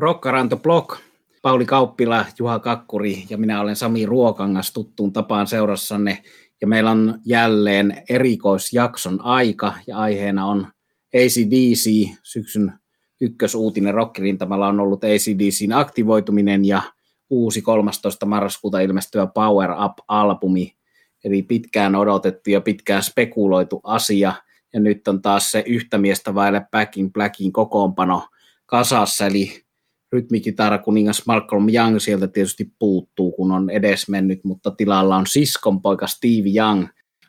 Rokkaranto Blog, Pauli Kauppila, Juha Kakkuri ja minä olen Sami Ruokangas tuttuun tapaan seurassanne. Ja meillä on jälleen erikoisjakson aika ja aiheena on ACDC, syksyn ykkösuutinen rockirintamalla on ollut ACDCin aktivoituminen ja uusi 13. marraskuuta ilmestyvä Power Up-albumi, eli pitkään odotettu ja pitkään spekuloitu asia, ja nyt on taas se yhtä miestä vaille Back in Blackin kokoonpano kasassa, eli rytmikitara kuningas Malcolm Young sieltä tietysti puuttuu, kun on edes mennyt, mutta tilalla on siskon poika Steve Young,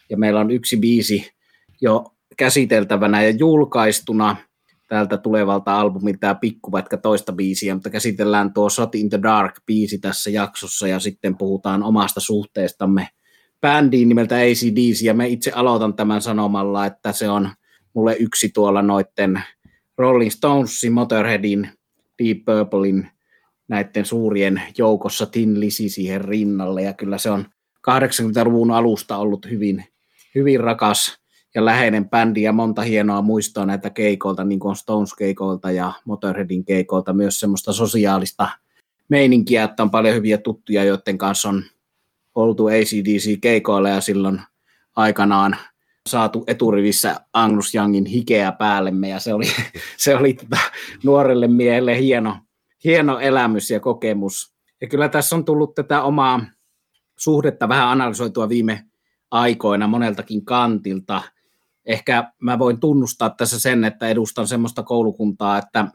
ja meillä on yksi biisi jo käsiteltävänä ja julkaistuna tältä tulevalta albumilta pikkupätkä toista biisiä, mutta käsitellään tuo Shot in the Dark biisi tässä jaksossa ja sitten puhutaan omasta suhteestamme bändiin nimeltä ACDC ja me itse aloitan tämän sanomalla, että se on mulle yksi tuolla noitten Rolling Stonesin, Motorheadin, Deep Purplein näiden suurien joukossa Tin Lisi siihen rinnalle. Ja kyllä se on 80-luvun alusta ollut hyvin, hyvin rakas ja läheinen bändi ja monta hienoa muistoa näitä keikoilta, niin kuin Stones-keikoilta ja Motorheadin keikoilta, myös semmoista sosiaalista meininkiä, että on paljon hyviä tuttuja, joiden kanssa on oltu ACDC-keikoilla ja silloin aikanaan saatu eturivissä Angus Youngin hikeä päällemme ja se oli, se oli tota, nuorelle miehelle hieno, hieno elämys ja kokemus. Ja kyllä tässä on tullut tätä omaa suhdetta vähän analysoitua viime aikoina moneltakin kantilta. Ehkä mä voin tunnustaa tässä sen, että edustan semmoista koulukuntaa, että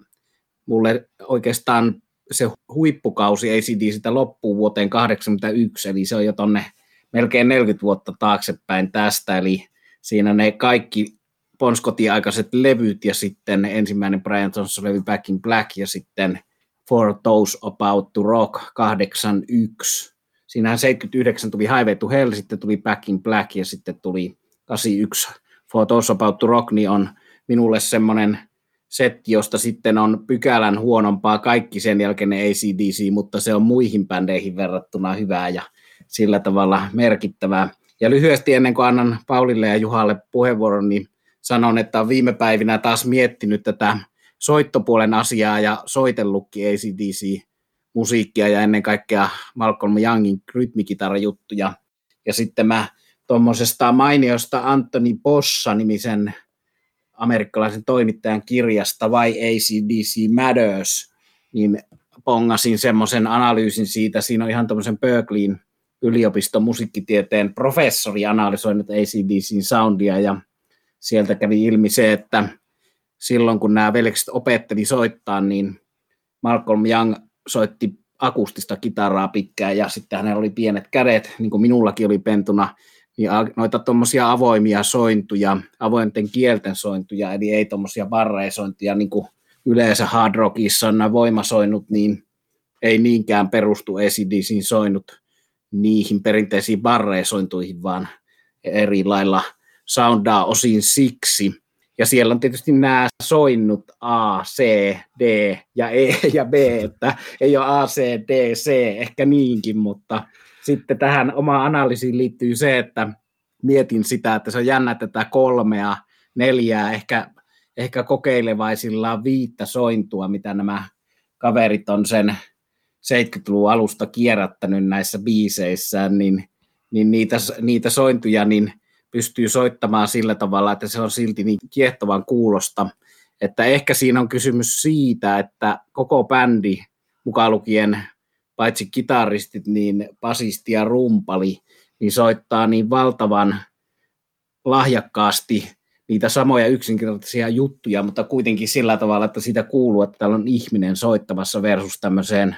mulle oikeastaan se huippukausi ei sitä loppuu vuoteen 81, eli se on jo tonne melkein 40 vuotta taaksepäin tästä, eli siinä ne kaikki Ponskotiaikaiset levyt ja sitten ensimmäinen Brian Johnson-levy Back in Black ja sitten For Those About to Rock 81. Siinähän 79 tuli Highway to Hell, sitten tuli Back in Black ja sitten tuli 81 For Those About to Rock, niin on minulle semmoinen setti, josta sitten on pykälän huonompaa kaikki sen jälkeen ne ACDC, mutta se on muihin bändeihin verrattuna hyvää ja sillä tavalla merkittävää. Ja lyhyesti ennen kuin annan Paulille ja Juhalle puheenvuoron, niin sanon, että on viime päivinä taas miettinyt tätä soittopuolen asiaa ja soitellutkin ACDC-musiikkia ja ennen kaikkea Malcolm Youngin rytmikitarajuttuja. Ja sitten mä tuommoisesta mainiosta Anthony Bossa-nimisen amerikkalaisen toimittajan kirjasta Why ACDC Matters, niin pongasin semmoisen analyysin siitä. Siinä on ihan tämmöisen Berkeleyin yliopiston musiikkitieteen professori analysoinut ACDCin soundia ja sieltä kävi ilmi se, että silloin kun nämä veljekset opetteli soittaa, niin Malcolm Young soitti akustista kitaraa pitkään ja sitten hänellä oli pienet kädet, niin kuin minullakin oli pentuna, niin noita tuommoisia avoimia sointuja, avointen kielten sointuja, eli ei tuommoisia barreisointia, niin kuin yleensä hard rockissa on nämä voimasoinnut, niin ei niinkään perustu ACDCin soinut niihin perinteisiin barreisointuihin, vaan eri lailla soundaa osin siksi. Ja siellä on tietysti nämä soinnut A, C, D ja E ja B, että ei ole A, C, D, C, ehkä niinkin, mutta sitten tähän omaan analyysiin liittyy se, että mietin sitä, että se on jännä tätä kolmea, neljää, ehkä, ehkä kokeilevaisillaan viittä sointua, mitä nämä kaverit on sen 70-luvun alusta kierrättänyt näissä biiseissään, niin, niin niitä, niitä sointuja niin pystyy soittamaan sillä tavalla, että se on silti niin kiehtovan kuulosta, että ehkä siinä on kysymys siitä, että koko bändi, mukaan lukien paitsi kitaristit, niin basisti ja rumpali, niin soittaa niin valtavan lahjakkaasti niitä samoja yksinkertaisia juttuja, mutta kuitenkin sillä tavalla, että sitä kuuluu, että täällä on ihminen soittamassa versus tämmöiseen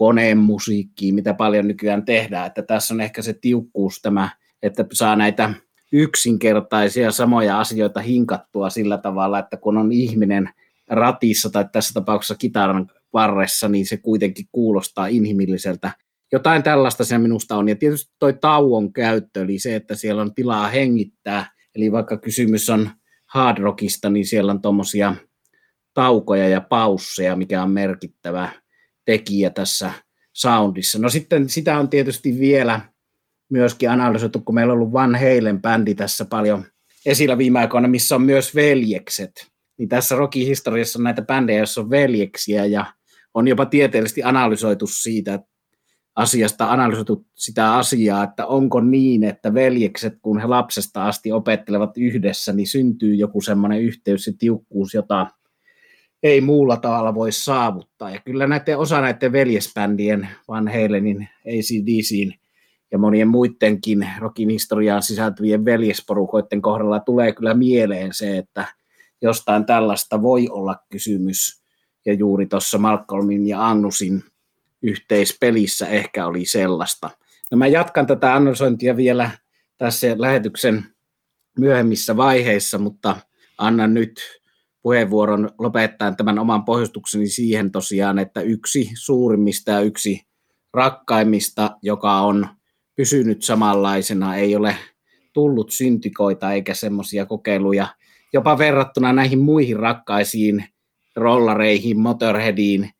koneen musiikkiin, mitä paljon nykyään tehdään, että tässä on ehkä se tiukkuus tämä, että saa näitä yksinkertaisia samoja asioita hinkattua sillä tavalla, että kun on ihminen ratissa tai tässä tapauksessa kitaran varressa, niin se kuitenkin kuulostaa inhimilliseltä. Jotain tällaista se minusta on. Ja tietysti toi tauon käyttö, eli se, että siellä on tilaa hengittää. Eli vaikka kysymys on hard rockista, niin siellä on tuommoisia taukoja ja pausseja, mikä on merkittävä tekijä tässä soundissa. No sitten sitä on tietysti vielä myöskin analysoitu, kun meillä on ollut Van Halen bändi tässä paljon esillä viime aikoina, missä on myös veljekset. Niin tässä rockin historiassa on näitä bändejä, joissa on veljeksiä ja on jopa tieteellisesti analysoitu siitä, asiasta analysoitu sitä asiaa, että onko niin, että veljekset, kun he lapsesta asti opettelevat yhdessä, niin syntyy joku semmoinen yhteys ja tiukkuus, jota ei muulla tavalla voi saavuttaa. Ja kyllä näiden, osa näiden veljesbändien, Van Halenin, ACDCin ja monien muidenkin rokin historiaan sisältyvien veljesporukoiden kohdalla tulee kyllä mieleen se, että jostain tällaista voi olla kysymys. Ja juuri tuossa Malcolmin ja Agnusin yhteispelissä ehkä oli sellaista. No mä jatkan tätä analysointia vielä tässä lähetyksen myöhemmissä vaiheissa, mutta annan nyt puheenvuoron lopettaen tämän oman pohjustukseni siihen tosiaan, että yksi suurimmista ja yksi rakkaimmista, joka on pysynyt samanlaisena, ei ole tullut syntikoita eikä semmoisia kokeiluja, jopa verrattuna näihin muihin rakkaisiin rollareihin, Motorheadiin,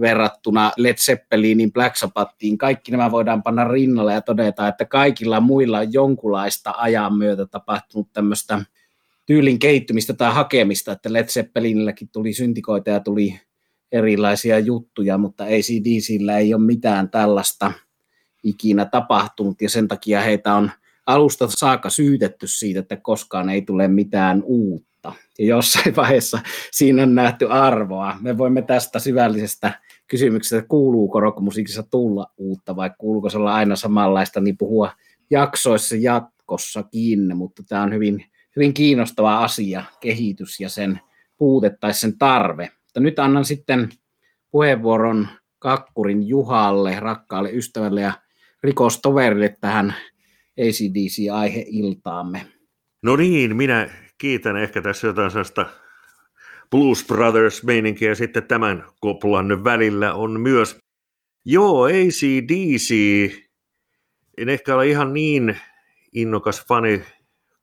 verrattuna Led Zeppelinin, Black Sabbathiin. Kaikki nämä voidaan panna rinnalle ja todeta, että kaikilla muilla on jonkunlaista ajan myötä tapahtunut tämmöistä tyylin kehittymistä tai hakemista, että Led Zeppelinilläkin tuli syntikoita ja tuli erilaisia juttuja, mutta ACDCillä ei ole mitään tällaista ikinä tapahtunut ja sen takia heitä on alusta saakka syytetty siitä, että koskaan ei tule mitään uutta. Ja jossain vaiheessa siinä on nähty arvoa. Me voimme tästä syvällisestä kysymyksestä, että kuuluuko rockmusiikissa tulla uutta vai kuuluuko se olla aina samanlaista, niin puhua jaksoissa jatkossakin, mutta tämä on hyvin, hyvin kiinnostava asia, kehitys ja sen puute tai sen tarve. Mutta nyt annan sitten puheenvuoron Kakkurin Juhalle, rakkaalle ystävälle ja rikostoverille tähän ACDC-aiheiltaamme. No niin, minä kiitän ehkä tässä jotain sellaista Blues Brothers-meininkiä sitten tämän koplan välillä on myös. Joo, ACDC, en ehkä ole ihan niin innokas fani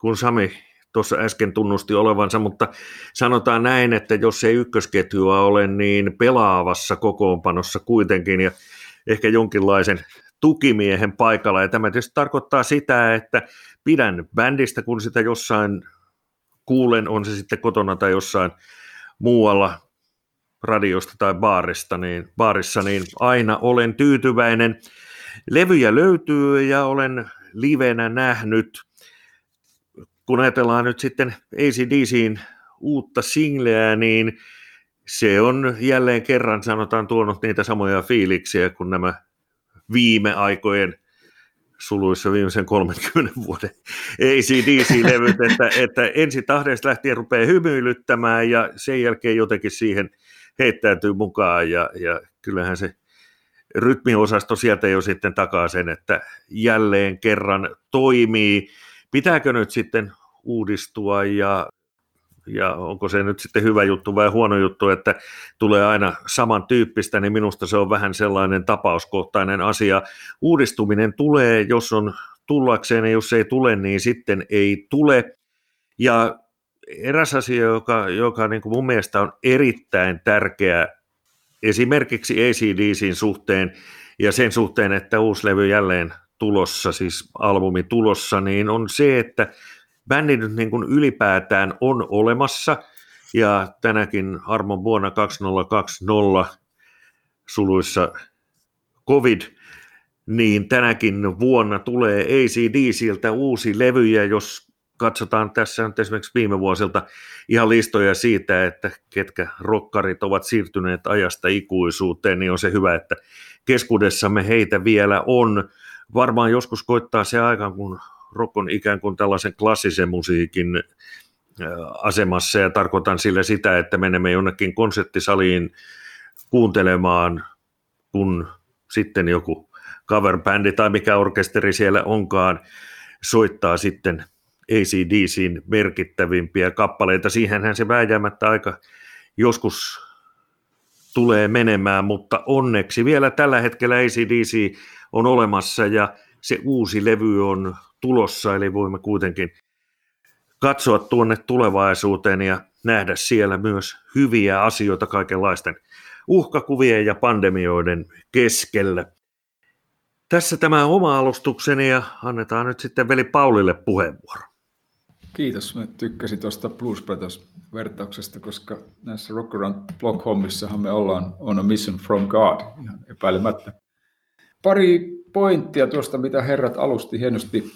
kuin Sami tuossa äsken tunnusti olevansa, mutta sanotaan näin, että jos ei ykkösketjua ole, niin pelaavassa kokoonpanossa kuitenkin ja ehkä jonkinlaisen tukimiehen paikalla. Ja tämä tietysti tarkoittaa sitä, että pidän bändistä, kun sitä jossain kuulen, on se sitten kotona tai jossain muualla radiosta tai baarista, niin, baarissa, niin aina olen tyytyväinen. Levyjä löytyy ja olen livenä nähnyt. Kun ajatellaan nyt sitten ACDCin uutta singleä, niin se on jälleen kerran, sanotaan, tuonut niitä samoja fiiliksiä kuin nämä viime aikojen suluissa viimeisen 30 vuoden ACDC-levyt, että, että ensi tahdeista lähtien rupeaa hymyilyttämään ja sen jälkeen jotenkin siihen heittäytyy mukaan ja, ja kyllähän se rytmiosasto sieltä jo sitten takaa sen, että jälleen kerran toimii. Pitääkö nyt sitten uudistua ja ja onko se nyt sitten hyvä juttu vai huono juttu, että tulee aina samantyyppistä, niin minusta se on vähän sellainen tapauskohtainen asia. Uudistuminen tulee, jos on tullakseen, ja jos ei tule, niin sitten ei tule. Ja eräs asia, joka, joka niin kuin mun mielestä on erittäin tärkeä esimerkiksi ACDCin suhteen ja sen suhteen, että uusi levy jälleen tulossa, siis albumi tulossa, niin on se, että bändi nyt niin kuin ylipäätään on olemassa, ja tänäkin armon vuonna 2020 suluissa COVID, niin tänäkin vuonna tulee ACDCiltä uusi levy, ja jos katsotaan tässä nyt esimerkiksi viime vuosilta ihan listoja siitä, että ketkä rokkarit ovat siirtyneet ajasta ikuisuuteen, niin on se hyvä, että keskuudessamme heitä vielä on. Varmaan joskus koittaa se aika, kun rock on ikään kuin tällaisen klassisen musiikin asemassa ja tarkoitan sillä sitä, että menemme jonnekin konserttisaliin kuuntelemaan, kun sitten joku coverbändi tai mikä orkesteri siellä onkaan soittaa sitten ACDCin merkittävimpiä kappaleita. Siihenhän se vääjäämättä aika joskus tulee menemään, mutta onneksi vielä tällä hetkellä ACDC on olemassa ja se uusi levy on tulossa, eli voimme kuitenkin katsoa tuonne tulevaisuuteen ja nähdä siellä myös hyviä asioita kaikenlaisten uhkakuvien ja pandemioiden keskellä. Tässä tämä oma alustukseni ja annetaan nyt sitten veli Paulille puheenvuoro. Kiitos. Mä tykkäsin tuosta Blues Brothers-vertauksesta, koska näissä Rock Around Block-hommissahan me ollaan on a mission from God, ihan epäilemättä. Pari pointtia tuosta, mitä herrat alusti hienosti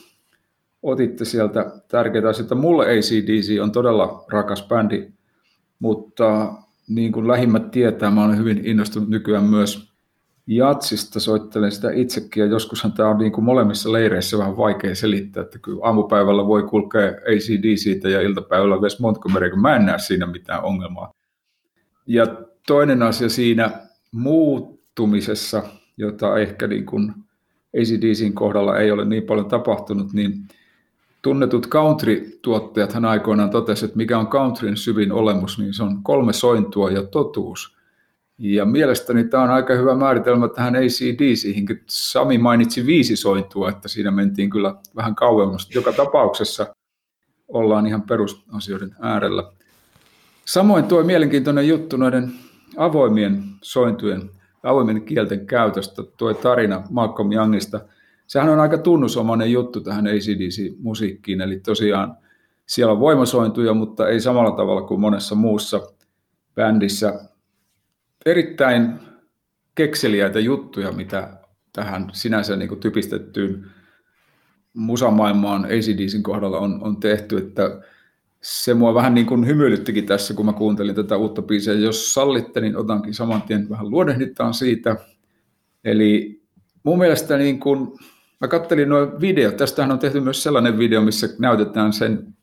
otitte sieltä tärkeitä asioita. Mulle ACDC on todella rakas bändi, mutta niin kuin lähimmät tietää, mä olen hyvin innostunut nykyään myös jatsista, soittelen sitä itsekin, ja joskushan tämä on niin kuin molemmissa leireissä vähän vaikea selittää, että kyllä aamupäivällä voi kulkea ACDCtä ja iltapäivällä West Montgomery, kun mä en näe siinä mitään ongelmaa. Ja toinen asia siinä muuttumisessa, jota ehkä niin kuin ACDCin kohdalla ei ole niin paljon tapahtunut, niin tunnetut country-tuottajat hän aikoinaan totesivat, että mikä on countryn syvin olemus, niin se on kolme sointua ja totuus. Ja mielestäni tämä on aika hyvä määritelmä tähän ACDCihin. Sami mainitsi viisi sointua, että siinä mentiin kyllä vähän kauemmas. Joka tapauksessa ollaan ihan perusasioiden äärellä. Samoin tuo mielenkiintoinen juttu noiden avoimien sointujen, avoimien kielten käytöstä, tuo tarina Malcolm Youngista – sehän on aika tunnusomainen juttu tähän ACDC-musiikkiin, eli tosiaan siellä on voimasointuja, mutta ei samalla tavalla kuin monessa muussa bändissä. Erittäin kekseliäitä juttuja, mitä tähän sinänsä niin typistettyyn musamaailmaan ACDCin kohdalla on, on tehty, että se mua vähän niin kuin hymyilyttikin tässä, kun mä kuuntelin tätä uutta biisiä. Jos sallitte, niin otankin saman tien vähän luodehdittaan siitä. Eli mun mielestä niin kuin Mä kattelin nuo videot. Tästähän on tehty myös sellainen video, missä näytetään sen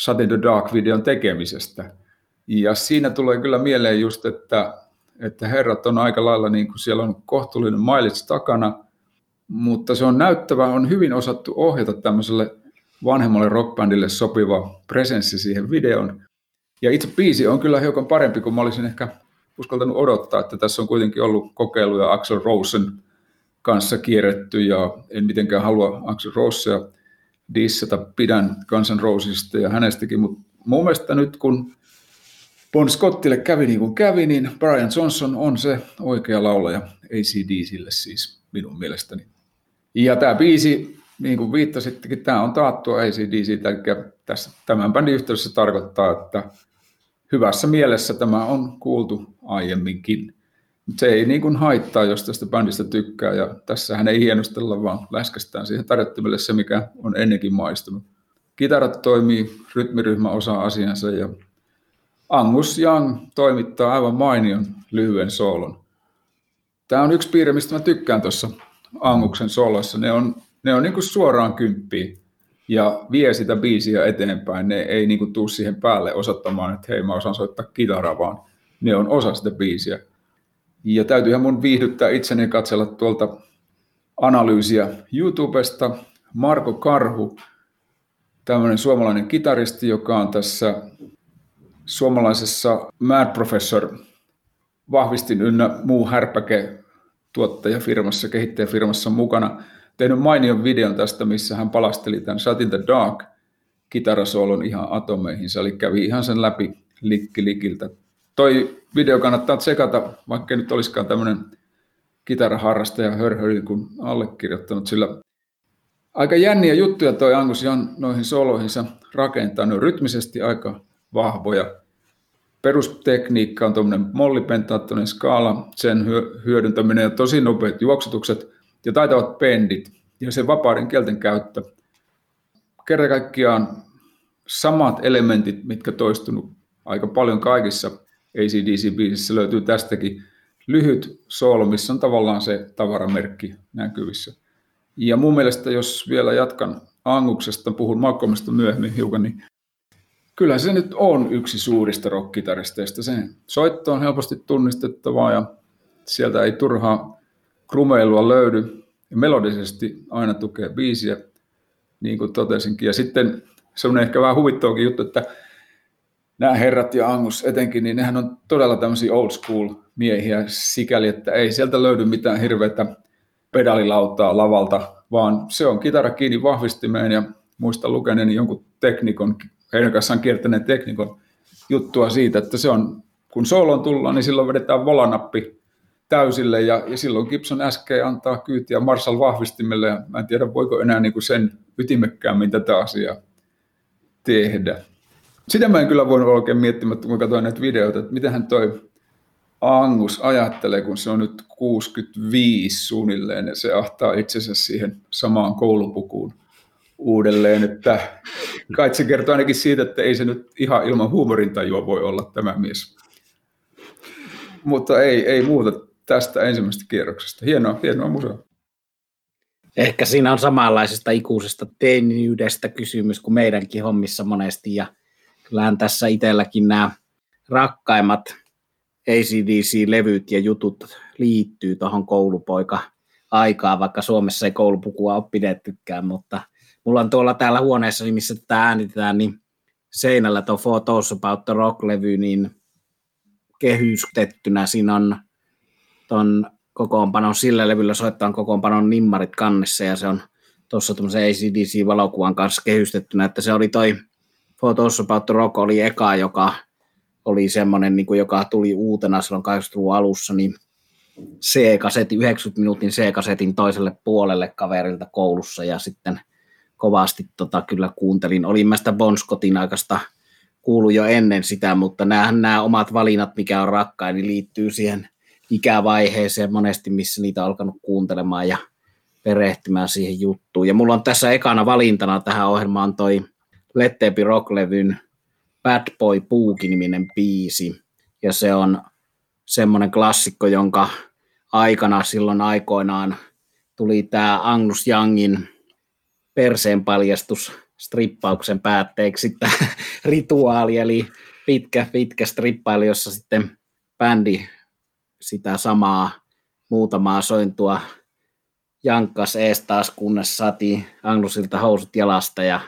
Shut the Dark-videon tekemisestä. Ja siinä tulee kyllä mieleen just, että, että herrat on aika lailla, niin kuin siellä on kohtuullinen mileage takana, mutta se on näyttävä, on hyvin osattu ohjata tämmöiselle vanhemmalle rockbandille sopiva presenssi siihen videon. Ja itse biisi on kyllä hiukan parempi kuin mä olisin ehkä uskaltanut odottaa, että tässä on kuitenkin ollut kokeiluja Axel Rosen kanssa kierretty ja en mitenkään halua Axel Rossia dissata, pidän Kansan Rosista ja hänestäkin, mutta mun mielestä nyt kun Bon Scottille kävi niin kuin kävi, niin Brian Johnson on se oikea laulaja ACDCille siis minun mielestäni. Ja tämä biisi, niin kuin viittasittekin, tämä on taattua ACDC, eli tässä tämän bändin yhteydessä tarkoittaa, että hyvässä mielessä tämä on kuultu aiemminkin. Se ei niin kuin haittaa, jos tästä bändistä tykkää, ja tässähän ei hienostella, vaan läskästään siihen tarjottimelle se, mikä on ennenkin maistunut. Kitarat toimii, rytmiryhmä osaa asiansa, ja Angus Young toimittaa aivan mainion lyhyen soolon. Tämä on yksi piirre, mistä mä tykkään tuossa Anguksen sooloissa. Ne on, ne on niin suoraan kymppiin ja vie sitä biisiä eteenpäin. Ne ei niin kuin tuu siihen päälle osoittamaan, että hei mä osaan soittaa kitaraa, vaan ne on osa sitä biisiä. Ja täytyyhän mun viihdyttää itseni katsella tuolta analyysiä YouTubesta. Marko Karhu, tämmöinen suomalainen kitaristi, joka on tässä suomalaisessa Mad Professor vahvistin ynnä muu härpäke tuottajafirmassa, kehittäjäfirmassa mukana, tehnyt mainion videon tästä, missä hän palasteli tämän Shut in the Dark kitarasoolon ihan atomeihinsa, eli kävi ihan sen läpi likki likiltä. Toi video kannattaa tsekata, vaikka nyt olisikaan tämmöinen kitaraharrastaja hörhöri kuin allekirjoittanut, sillä aika jänniä juttuja toi Angus Jan noihin soloihinsa on rytmisesti aika vahvoja. Perustekniikka on tuommoinen mollipentaattoinen skaala, sen hyödyntäminen ja tosi nopeat juoksutukset ja taitavat pendit ja se vapaiden kielten käyttö. Kerta kaikkiaan samat elementit, mitkä toistunut aika paljon kaikissa ACDC-biisissä löytyy tästäkin lyhyt soolo, missä on tavallaan se tavaramerkki näkyvissä. Ja mun mielestä, jos vielä jatkan Anguksesta, puhun Malcolmista myöhemmin hiukan, niin kyllä se nyt on yksi suurista rockkitaristeista. Sen soitto on helposti tunnistettavaa ja sieltä ei turhaa krumeilua löydy. Ja melodisesti aina tukee biisiä, niin kuin totesinkin. Ja sitten semmoinen ehkä vähän huvittavakin juttu, että nämä herrat ja Angus etenkin, niin nehän on todella tämmöisiä old school miehiä sikäli, että ei sieltä löydy mitään hirveätä pedalilautaa lavalta, vaan se on kitara kiinni vahvistimeen ja muista lukeneeni jonkun teknikon, heidän kanssaan kiertäneen teknikon juttua siitä, että se on, kun sooloon tullaan, niin silloin vedetään volanappi täysille ja, ja silloin Gibson SK antaa kyytiä Marshall vahvistimelle ja mä en tiedä voiko enää niin kuin sen ytimekkäämmin tätä asiaa tehdä. Sitä mä en kyllä voinut oikein miettimättä, kun katsoin näitä videoita, että mitähän toi Angus ajattelee, kun se on nyt 65 suunnilleen ja se ahtaa itsensä siihen samaan koulupukuun uudelleen, että kai se kertoo ainakin siitä, että ei se nyt ihan ilman huumorintajua voi olla tämä mies. Mutta ei, ei muuta tästä ensimmäisestä kierroksesta. Hienoa, hienoa museo. Ehkä siinä on samanlaisesta ikuisesta teiniydestä kysymys kuin meidänkin hommissa monesti. Ja kyllähän tässä itselläkin nämä rakkaimmat ACDC-levyt ja jutut liittyy tuohon koulupoika aikaan, vaikka Suomessa ei koulupukua ole pidettykään, mutta mulla on tuolla täällä huoneessa, missä tätä äänitetään, niin seinällä tuo Photos About the Rock-levy, niin kehystettynä siinä on ton kokoonpanon sillä levyllä soittaa kokoonpanon nimmarit kannessa ja se on tuossa tuommoisen ACDC-valokuvan kanssa kehystettynä, että se oli toi Photos About the Rock oli eka, joka oli semmoinen, niin kuin, joka tuli uutena silloin 80-luvun alussa, niin C-kasetin, 90 minuutin C-kasetin toiselle puolelle kaverilta koulussa ja sitten kovasti tota, kyllä kuuntelin. Olin mä sitä Bon Scottin aikaista kuulu jo ennen sitä, mutta nämä, nämä omat valinnat, mikä on rakkain, niin liittyy siihen ikävaiheeseen monesti, missä niitä on alkanut kuuntelemaan ja perehtymään siihen juttuun. Ja mulla on tässä ekana valintana tähän ohjelmaan toi Letteepi Rock-levyn Bad Boy Puuki-niminen biisi. Ja se on semmoinen klassikko, jonka aikana silloin aikoinaan tuli tämä Angus Youngin perseen paljastus strippauksen päätteeksi. Tämä rituaali, eli pitkä, pitkä strippailu, jossa sitten bändi sitä samaa muutamaa sointua. Jankkas ees taas, kunnes saatiin Anglusilta housut jalasta ja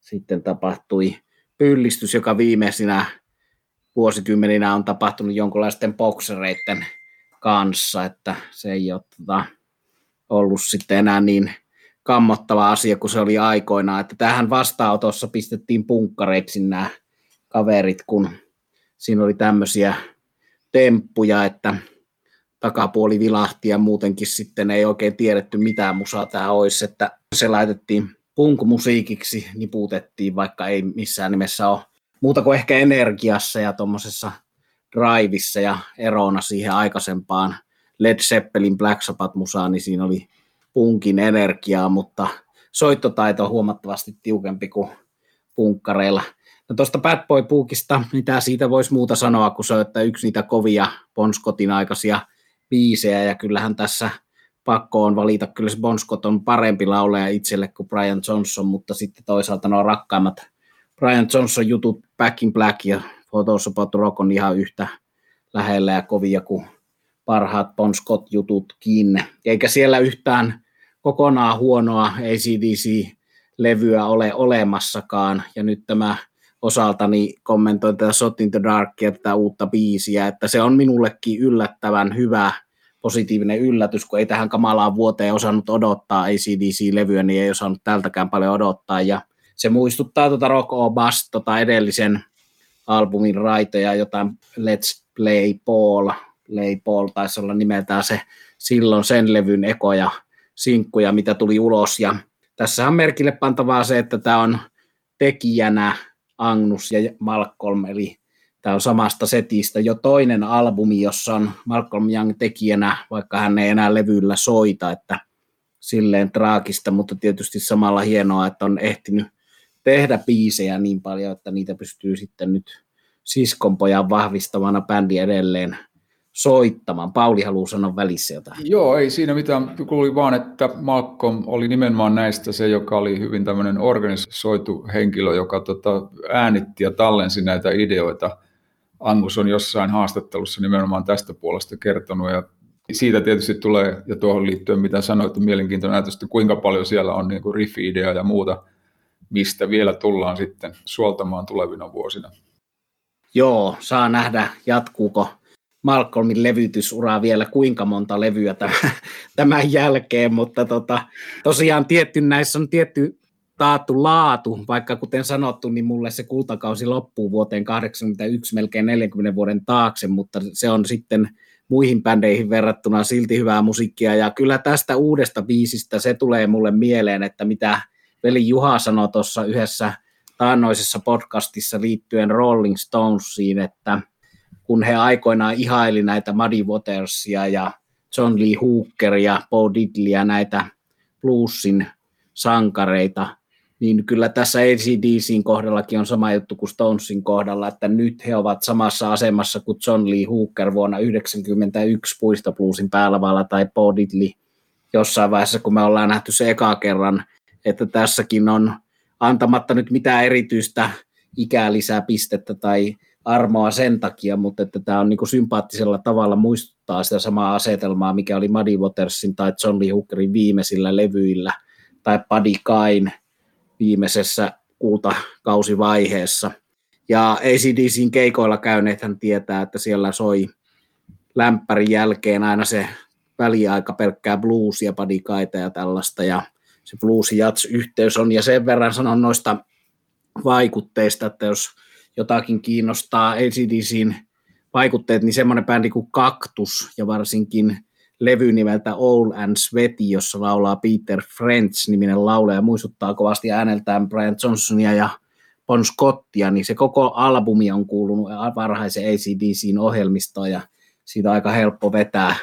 sitten tapahtui pyllistys, joka viimeisinä vuosikymmeninä on tapahtunut jonkinlaisten boksereiden kanssa, että se ei ole tota, ollut sitten enää niin kammottava asia kuin se oli aikoinaan. Että tähän vastaanotossa pistettiin punkkareiksi nämä kaverit, kun siinä oli tämmöisiä temppuja, että takapuoli vilahti ja muutenkin sitten ei oikein tiedetty mitään musaa tämä olisi, että se laitettiin punkumusiikiksi, niputettiin, vaikka ei missään nimessä ole muuta kuin ehkä energiassa ja tuommoisessa driveissa ja erona siihen aikaisempaan Led Zeppelin Black Sabbath-musaan, niin siinä oli punkin energiaa, mutta soittotaito on huomattavasti tiukempi kuin punkkareilla. No tuosta Bad Boy Puukista, mitä siitä voisi muuta sanoa, kun se on että yksi niitä kovia Bon Scottin aikaisia biisejä, ja kyllähän tässä pakko on valita, kyllä se Bon Scott on parempi lauleja itselle kuin Brian Johnson, mutta sitten toisaalta nuo rakkaimmat Brian Johnson jutut Back in Black ja Photos About Rock on ihan yhtä lähellä ja kovia kuin parhaat Bon Scott-jututkin. Eikä siellä yhtään kokonaan huonoa ACDC-levyä ole olemassakaan. Ja nyt tämä osaltani kommentoin tätä Shot in the Darkia, tätä uutta biisiä, että se on minullekin yllättävän hyvä positiivinen yllätys, kun ei tähän kamalaan vuoteen osannut odottaa ACDC-levyä, niin ei osannut tältäkään paljon odottaa. Ja se muistuttaa tuota Rock O Bust, tota edellisen albumin raitoja, jotain Let's Play Paul Lay Paul taisi olla nimeltään se silloin sen levyn ekoja sinkkuja, mitä tuli ulos. Ja tässä on merkille pantavaa se, että tämä on tekijänä Agnus ja Malcolm, eli tämä on samasta setistä jo toinen albumi, jossa on Malcolm Young tekijänä, vaikka hän ei enää levyllä soita, että silleen traagista, mutta tietysti samalla hienoa, että on ehtinyt tehdä biisejä niin paljon, että niitä pystyy sitten nyt siskonpojan vahvistavana bändi edelleen soittamaan. Pauli haluaa sanoa välissä jotain. Joo, ei siinä mitään. Kuuli vaan, että Malcolm oli nimenomaan näistä se, joka oli hyvin tämmöinen organisoitu henkilö, joka tota, äänitti ja tallensi näitä ideoita. Angus on jossain haastattelussa nimenomaan tästä puolesta kertonut ja siitä tietysti tulee, ja tuohon liittyen mitä sanoit, mielenkiintoinen ajatus, että kuinka paljon siellä on niin rifi-idea ja muuta, mistä vielä tullaan sitten suoltamaan tulevina vuosina. Joo, saa nähdä, jatkuuko Malcolmin levytysuraa vielä kuinka monta levyä tämän jälkeen, mutta tota, tosiaan tietty näissä on tietty taattu laatu, vaikka kuten sanottu, niin mulle se kultakausi loppuu vuoteen 81 melkein 40 vuoden taakse, mutta se on sitten muihin bändeihin verrattuna silti hyvää musiikkia, ja kyllä tästä uudesta biisistä se tulee mulle mieleen, että mitä veli Juha sanoi tuossa yhdessä taannoisessa podcastissa liittyen Rolling Stonesiin, että kun he aikoinaan ihaili näitä Muddy Watersia ja John Lee Hookeria, Bo Diddleya, näitä bluesin sankareita, niin kyllä tässä ACDCin kohdallakin on sama juttu kuin Stonesin kohdalla, että nyt he ovat samassa asemassa kuin John Lee Hooker vuonna 1991 puistobluesin päälavalla tai Bo Diddley jossain vaiheessa, kun me ollaan nähty se eka kerran, että tässäkin on antamatta nyt mitään erityistä ikää lisää pistettä tai armoa sen takia, mutta että tämä on niin kuin sympaattisella tavalla muistuttaa sitä samaa asetelmaa, mikä oli Muddy Watersin tai John Lee Hookerin viimeisillä levyillä tai Buddy Kain viimeisessä kultakausivaiheessa. Ja ACDCin keikoilla käyneethän tietää, että siellä soi lämpärin jälkeen aina se väliaika pelkkää bluesia, padikaita ja tällaista, ja se blues jats yhteys on, ja sen verran sanon noista vaikutteista, että jos jotakin kiinnostaa. ACDCin vaikutteet, niin semmoinen bändi kuin Kaktus, ja varsinkin levy nimeltä Old and Sweaty, jossa laulaa Peter French-niminen laulaja, muistuttaa kovasti ääneltään Brian Johnsonia ja Bon Scottia, niin se koko albumi on kuulunut varhaisen ACDCin ohjelmistoon, ja siitä on aika helppo vetää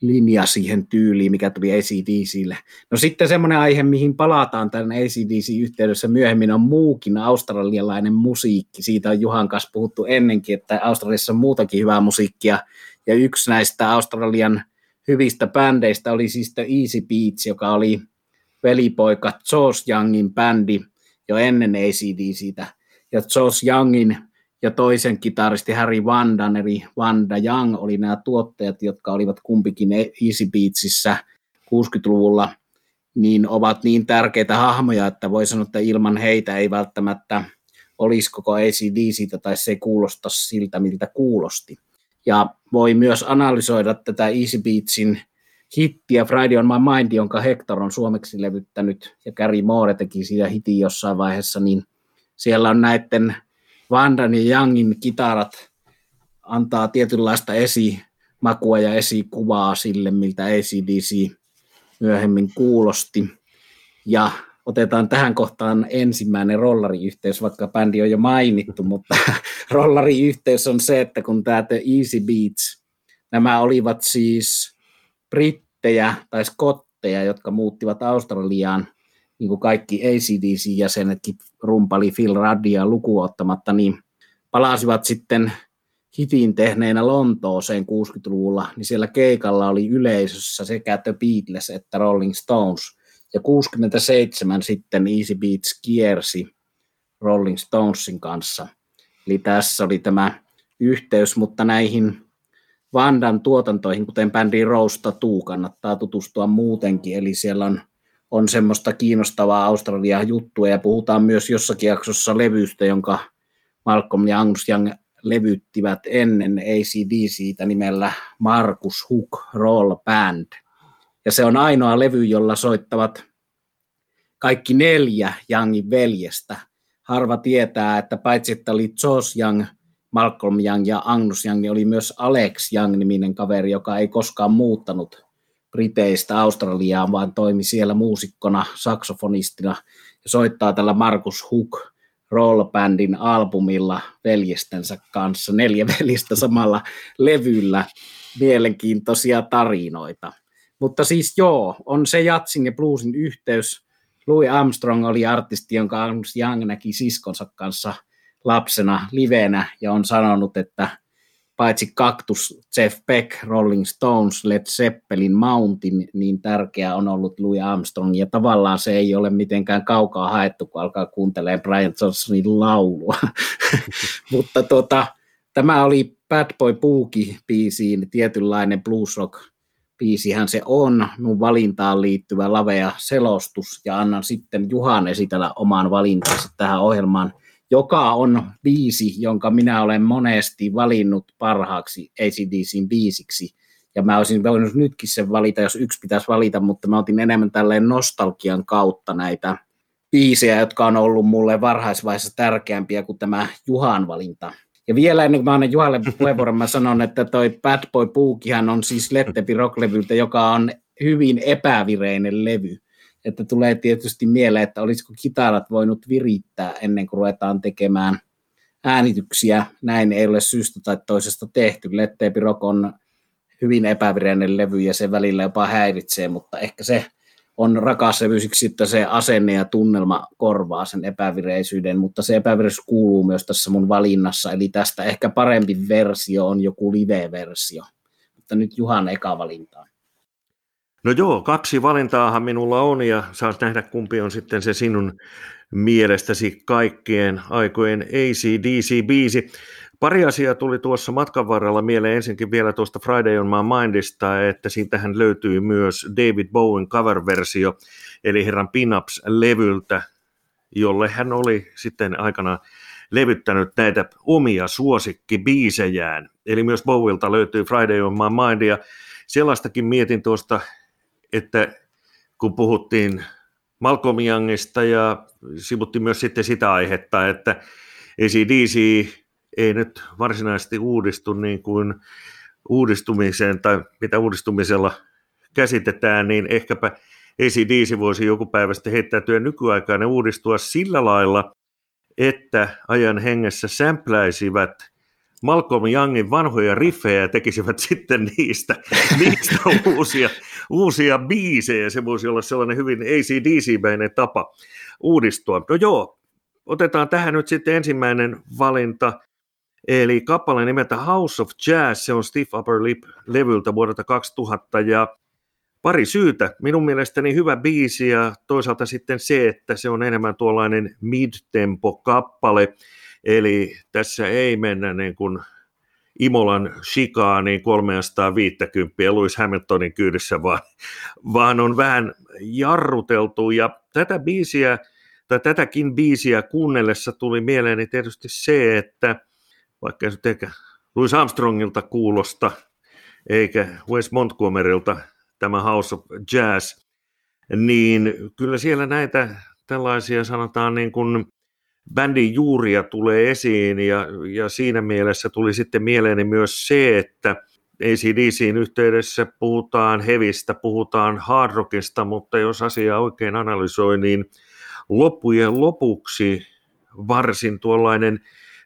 linja siihen tyyliin, mikä tuli ACDCille. No sitten semmoinen aihe, mihin palataan tämän ACDC-yhteydessä myöhemmin, on muukin australialainen musiikki. Siitä on Juhan kanssa puhuttu ennenkin, että Australiassa on muutakin hyvää musiikkia, ja yksi näistä Australian hyvistä bändeistä oli siis The Easy Beats, joka oli velipoika Josh Youngin bändi jo ennen ACDCtä. Ja Josh Youngin ja toisen kitaristi Harry Vandan, eli Vanda Young, oli nämä tuottajat, jotka olivat kumpikin Easy Beatsissä 60-luvulla, niin ovat niin tärkeitä hahmoja, että voi sanoa, että ilman heitä ei välttämättä olisi koko ACDCtä tai se ei kuulosta siltä, miltä kuulosti. Ja voi myös analysoida tätä Easy Beatsin hittiä Friday on My Mind, jonka Hector on suomeksi levyttänyt, ja Gary Moore teki siitä hitin jossain vaiheessa, niin siellä on näiden Vandan ja Youngin kitarat antaa tietynlaista esimakua ja esikuvaa sille, miltä ACDC myöhemmin kuulosti. Ja otetaan tähän kohtaan ensimmäinen rollariyhteys, vaikka bändi on jo mainittu, mutta rollariyhteys on se, että kun tämä The Easy Beats, nämä olivat siis brittejä tai skotteja, jotka muuttivat Australiaan – niin kuin kaikki ACDC-jäsenetkin, rumpali Phil Ruddia lukuottamatta, niin palasivat sitten hitin tehneenä Lontooseen 60-luvulla, niin siellä keikalla oli yleisössä sekä The Beatles että Rolling Stones. Ja 67 sitten Easy Beats kiersi Rolling Stonesin kanssa. Eli tässä oli tämä yhteys, mutta näihin Vandan tuotantoihin, kuten bändi Rose Tattoo, kannattaa tutustua muutenkin. Eli siellä on on semmoista kiinnostavaa Australia juttua ja puhutaan myös jossakin jaksossa levystä, jonka Malcolm ja Angus Young levyttivät ennen ACDCtä nimellä Markus Hook Roll Band. Ja se on ainoa levy, jolla soittavat kaikki neljä Youngin veljestä. Harva tietää, että paitsi että oli Josh Young, Malcolm Young ja Angus Young, niin oli myös Alex Young-niminen kaveri, joka ei koskaan muuttanut Briteistä Australiaan, vaan toimi siellä muusikkona, saksofonistina ja soittaa tällä Markus Hook rollbandin albumilla veljestensä kanssa, neljä veljestä samalla levyllä, mielenkiintoisia tarinoita. Mutta siis joo, on se jatsin ja bluesin yhteys. Louis Armstrong oli artisti, jonka Angus Young näki siskonsa kanssa lapsena livenä ja on sanonut, että paitsi Cactus, Jeff Beck, Rolling Stones, Led Zeppelin, Mountain, niin tärkeä on ollut Louis Armstrong, ja tavallaan se ei ole mitenkään kaukaa haettu, kun alkaa kuuntelemaan Brian Johnsonin laulua. Mutta tota, tämä oli Bad Boy Boogie biisiin tietynlainen blues rock biisihän se on, mun valintaan liittyvä lavea selostus, ja annan sitten Juhan esitellä oman valintansa tähän ohjelmaan joka on biisi, jonka minä olen monesti valinnut parhaaksi ACDCin biisiksi. Ja mä olisin voinut nytkin sen valita, jos yksi pitäisi valita, mutta mä otin enemmän tälleen nostalgian kautta näitä biisejä, jotka on ollut mulle varhaisvaiheessa tärkeämpiä kuin tämä Juhan valinta. Ja vielä ennen kuin mä annan Juhalle puheenvuoron, mä sanon, että toi Bad Boy Bookihan on siis Lettepi rocklevyltä, joka on hyvin epävireinen levy. Että tulee tietysti mieleen, että olisiko kitarat voinut virittää ennen kuin ruvetaan tekemään äänityksiä. Näin ei ole syystä tai toisesta tehty. Letteepi Rock on hyvin epävireinen levy ja se välillä jopa häiritsee, mutta ehkä se on rakas levy siksi, että se asenne ja tunnelma korvaa sen epävireisyyden, mutta se epävireisyys kuuluu myös tässä mun valinnassa, eli tästä ehkä parempi versio on joku live-versio. Mutta nyt Juhan eka valintaan. No joo, kaksi valintaahan minulla on ja saat nähdä kumpi on sitten se sinun mielestäsi kaikkien aikojen ACDC-biisi. Pari asiaa tuli tuossa matkan varrella mieleen ensinkin vielä tuosta Friday on My Mindista, että siitähän löytyy myös David Bowen cover-versio, eli herran Pinups-levyltä, jolle hän oli sitten aikana levyttänyt näitä omia suosikkibiisejään. Eli myös Bowilta löytyy Friday on My Mind, ja sellaistakin mietin tuosta, että kun puhuttiin Malcolm Youngista ja sivuttiin myös sitten sitä aihetta, että ACDC ei nyt varsinaisesti uudistu niin kuin uudistumiseen tai mitä uudistumisella käsitetään, niin ehkäpä ACDC voisi joku päivä sitten heittäytyä nykyaikaan ja uudistua sillä lailla, että ajan hengessä sämpläisivät Malcolm Youngin vanhoja riffejä ja tekisivät sitten niistä, niistä uusia, uusia biisejä. Se voisi olla sellainen hyvin ACDC-mäinen tapa uudistua. No joo, otetaan tähän nyt sitten ensimmäinen valinta. Eli kappale nimeltä House of Jazz, se on Stiff Upper Lip-levyltä vuodelta 2000 ja pari syytä. Minun mielestäni hyvä biisi ja toisaalta sitten se, että se on enemmän tuollainen mid-tempo-kappale, eli tässä ei mennä niin kuin Imolan shikaaniin 350 Lewis Hamiltonin kyydissä, vaan, vaan on vähän jarruteltu. Ja tätä biisiä tai tätäkin biisiä kuunnellessa tuli mieleeni tietysti se, että vaikka ei ehkä Louis Armstrongilta kuulosta, eikä Wes Montgomerylta tämä House of Jazz, niin kyllä siellä näitä tällaisia sanotaan niin kuin bändin juuria tulee esiin ja, ja siinä mielessä tuli sitten mieleeni myös se, että ACDCin yhteydessä puhutaan hevistä, puhutaan hard rockista, mutta jos asia oikein analysoi, niin loppujen lopuksi varsin tuollainen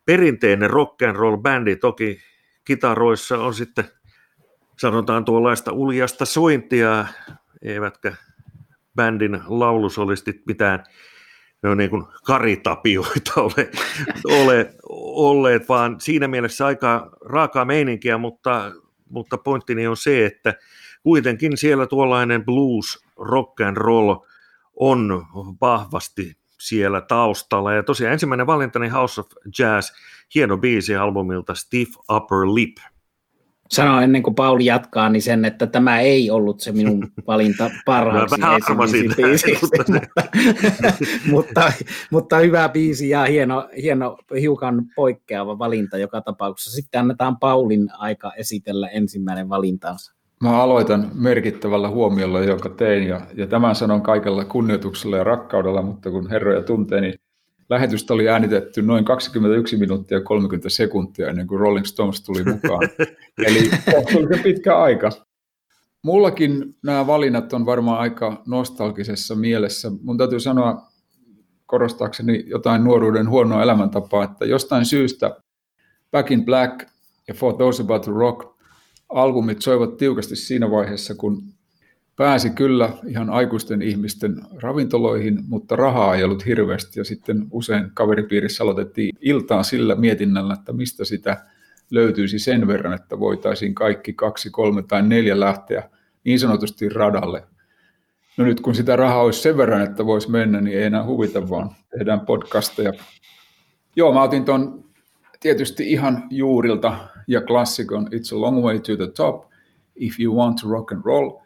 perinteinen rock and roll bändi, toki kitaroissa on sitten sanotaan tuollaista uljasta sointia, eivätkä bändin laulusolistit mitään ne on niin kuin karitapioita ole, ole olleet, vaan siinä mielessä aika raakaa meininkiä, mutta, mutta pointtini on se, että kuitenkin siellä tuollainen blues, rock and roll on vahvasti siellä taustalla. Ja tosiaan ensimmäinen valintani House of Jazz, hieno biisi albumilta Stiff Upper Lip. Sano ennen kuin Pauli jatkaa, niin sen, että tämä ei ollut se minun valinta parhaaksi biisiksi, mutta, mutta, mutta, hyvä biisi ja hieno, hieno, hiukan poikkeava valinta joka tapauksessa. Sitten annetaan Paulin aika esitellä ensimmäinen valintansa. Mä aloitan merkittävällä huomiolla, jonka tein, ja, ja tämän sanon kaikella kunnioituksella ja rakkaudella, mutta kun herroja tuntee, niin lähetystä oli äänitetty noin 21 minuuttia 30 sekuntia ennen kuin Rolling Stones tuli mukaan. Eli kohtuullisen pitkä aika. Mullakin nämä valinnat on varmaan aika nostalgisessa mielessä. Mun täytyy sanoa korostaakseni jotain nuoruuden huonoa elämäntapaa, että jostain syystä Back in Black ja For Those About to Rock albumit soivat tiukasti siinä vaiheessa, kun pääsi kyllä ihan aikuisten ihmisten ravintoloihin, mutta rahaa ei ollut hirveästi ja sitten usein kaveripiirissä aloitettiin iltaa sillä mietinnällä, että mistä sitä löytyisi sen verran, että voitaisiin kaikki kaksi, kolme tai neljä lähteä niin sanotusti radalle. No nyt kun sitä rahaa olisi sen verran, että voisi mennä, niin ei enää huvita, vaan tehdään podcasteja. Joo, mä otin ton tietysti ihan juurilta ja klassikon It's a long way to the top, If you want to rock and roll.